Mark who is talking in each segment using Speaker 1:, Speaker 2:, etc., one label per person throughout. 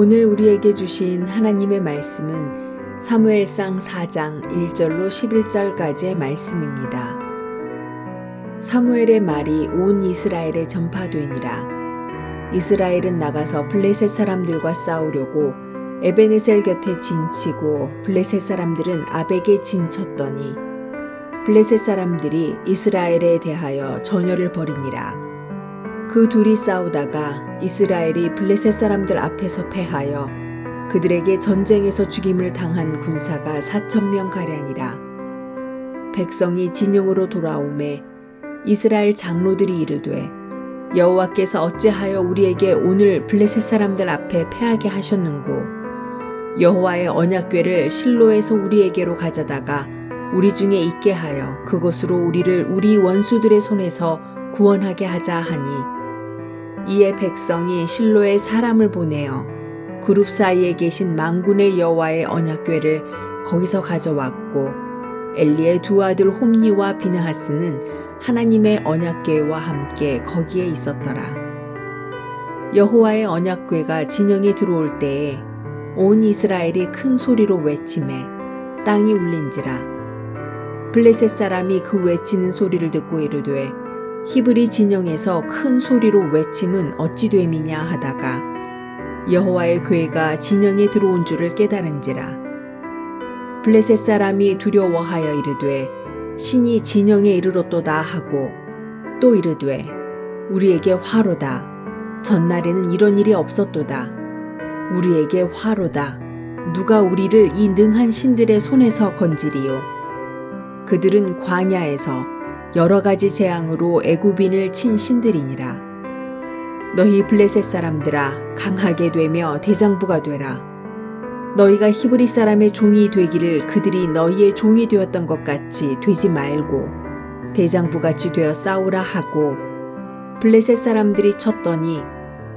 Speaker 1: 오늘 우리에게 주신 하나님의 말씀은 사무엘상 4장 1절로 11절까지의 말씀입니다. 사무엘의 말이 온 이스라엘에 전파되니라. 이스라엘은 나가서 블레셋 사람들과 싸우려고 에베네셀 곁에 진치고 블레셋 사람들은 아벡에 진쳤더니 블레셋 사람들이 이스라엘에 대하여 전열을 벌이니라. 그 둘이 싸우다가 이스라엘이 블레셋 사람들 앞에서 패하여 그들에게 전쟁에서 죽임을 당한 군사가 4천 명 가량이라. 백성이 진영으로 돌아오매 이스라엘 장로들이 이르되 여호와께서 어찌하여 우리에게 오늘 블레셋 사람들 앞에 패하게 하셨는고 여호와의 언약궤를 실로에서 우리에게로 가져다가 우리 중에 있게 하여 그것으로 우리를 우리 원수들의 손에서 구원하게 하자 하니 이에 백성이 실로에 사람을 보내어 그룹 사이에 계신 망군의 여호와의 언약궤를 거기서 가져왔고 엘리의 두 아들 홈니와 비느하스는 하나님의 언약궤와 함께 거기에 있었더라. 여호와의 언약궤가 진영에 들어올 때에 온 이스라엘이 큰 소리로 외침해 땅이 울린지라 블레셋 사람이 그 외치는 소리를 듣고 이르되 히브리 진영에서 큰 소리로 외침은 어찌 됨이냐 하다가 여호와의 괴가 진영에 들어온 줄을 깨달은지라. 블레셋 사람이 두려워하여 이르되 신이 진영에 이르렀도다 하고 또 이르되 우리에게 화로다. 전날에는 이런 일이 없었도다. 우리에게 화로다. 누가 우리를 이 능한 신들의 손에서 건지리요. 그들은 광야에서 여러 가지 재앙으로 애굽인을 친 신들이니라. 너희 블레셋 사람들아 강하게 되며 대장부가 되라. 너희가 히브리 사람의 종이 되기를 그들이 너희의 종이 되었던 것 같이 되지 말고 대장부 같이 되어 싸우라 하고 블레셋 사람들이 쳤더니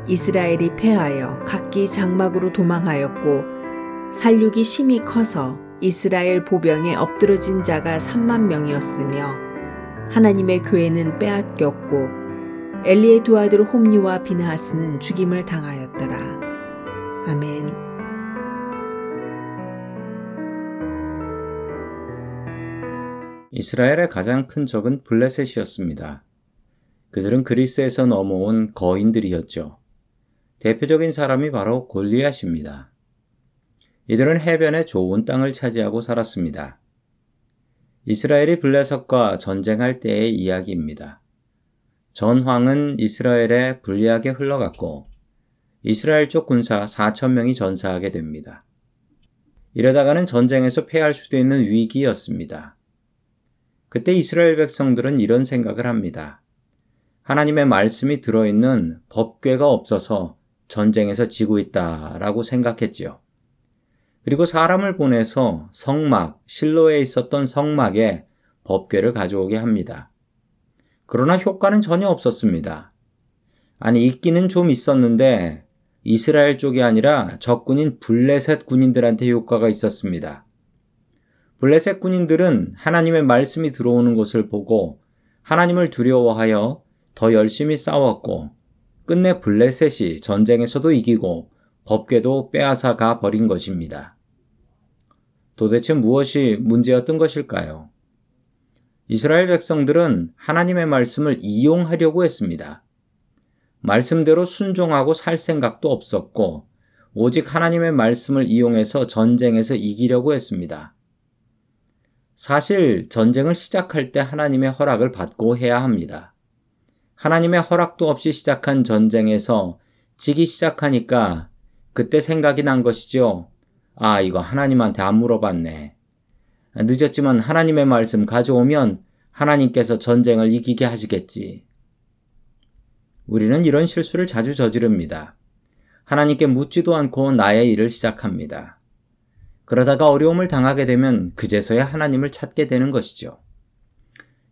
Speaker 1: 이스라엘이 패하여 각기 장막으로 도망하였고 살육이 심히 커서 이스라엘 보병에 엎드러진 자가 3만 명이었으며 하나님의 교회는 빼앗겼고 엘리의 두 아들 홈니와 비나하스는 죽임을 당하였더라. 아멘.
Speaker 2: 이스라엘의 가장 큰 적은 블레셋이었습니다. 그들은 그리스에서 넘어온 거인들이었죠. 대표적인 사람이 바로 골리앗입니다. 이들은 해변의 좋은 땅을 차지하고 살았습니다. 이스라엘이 블레셋과 전쟁할 때의 이야기입니다. 전황은 이스라엘에 불리하게 흘러갔고 이스라엘 쪽 군사 4천명이 전사하게 됩니다. 이러다가는 전쟁에서 패할 수도 있는 위기였습니다. 그때 이스라엘 백성들은 이런 생각을 합니다. 하나님의 말씀이 들어있는 법궤가 없어서 전쟁에서 지고 있다라고 생각했지요. 그리고 사람을 보내서 성막, 실로에 있었던 성막에 법궤를 가져오게 합니다. 그러나 효과는 전혀 없었습니다. 아니, 있기는 좀 있었는데 이스라엘 쪽이 아니라 적군인 블레셋 군인들한테 효과가 있었습니다. 블레셋 군인들은 하나님의 말씀이 들어오는 것을 보고 하나님을 두려워하여 더 열심히 싸웠고 끝내 블레셋이 전쟁에서도 이기고 법궤도 빼앗아 가 버린 것입니다. 도대체 무엇이 문제였던 것일까요? 이스라엘 백성들은 하나님의 말씀을 이용하려고 했습니다. 말씀대로 순종하고 살 생각도 없었고, 오직 하나님의 말씀을 이용해서 전쟁에서 이기려고 했습니다. 사실 전쟁을 시작할 때 하나님의 허락을 받고 해야 합니다. 하나님의 허락도 없이 시작한 전쟁에서 지기 시작하니까 그때 생각이 난 것이죠. 아, 이거 하나님한테 안 물어봤네. 늦었지만 하나님의 말씀 가져오면 하나님께서 전쟁을 이기게 하시겠지. 우리는 이런 실수를 자주 저지릅니다. 하나님께 묻지도 않고 나의 일을 시작합니다. 그러다가 어려움을 당하게 되면 그제서야 하나님을 찾게 되는 것이죠.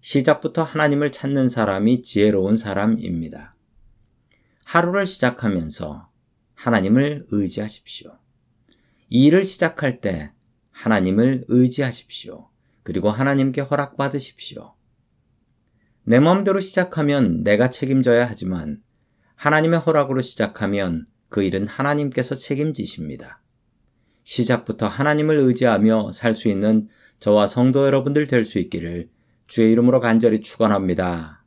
Speaker 2: 시작부터 하나님을 찾는 사람이 지혜로운 사람입니다. 하루를 시작하면서 하나님을 의지하십시오. 이 일을 시작할 때 하나님을 의지하십시오. 그리고 하나님께 허락받으십시오. 내 마음대로 시작하면 내가 책임져야 하지만 하나님의 허락으로 시작하면 그 일은 하나님께서 책임지십니다. 시작부터 하나님을 의지하며 살 수 있는 저와 성도 여러분들 될 수 있기를 주의 이름으로 간절히 축원합니다.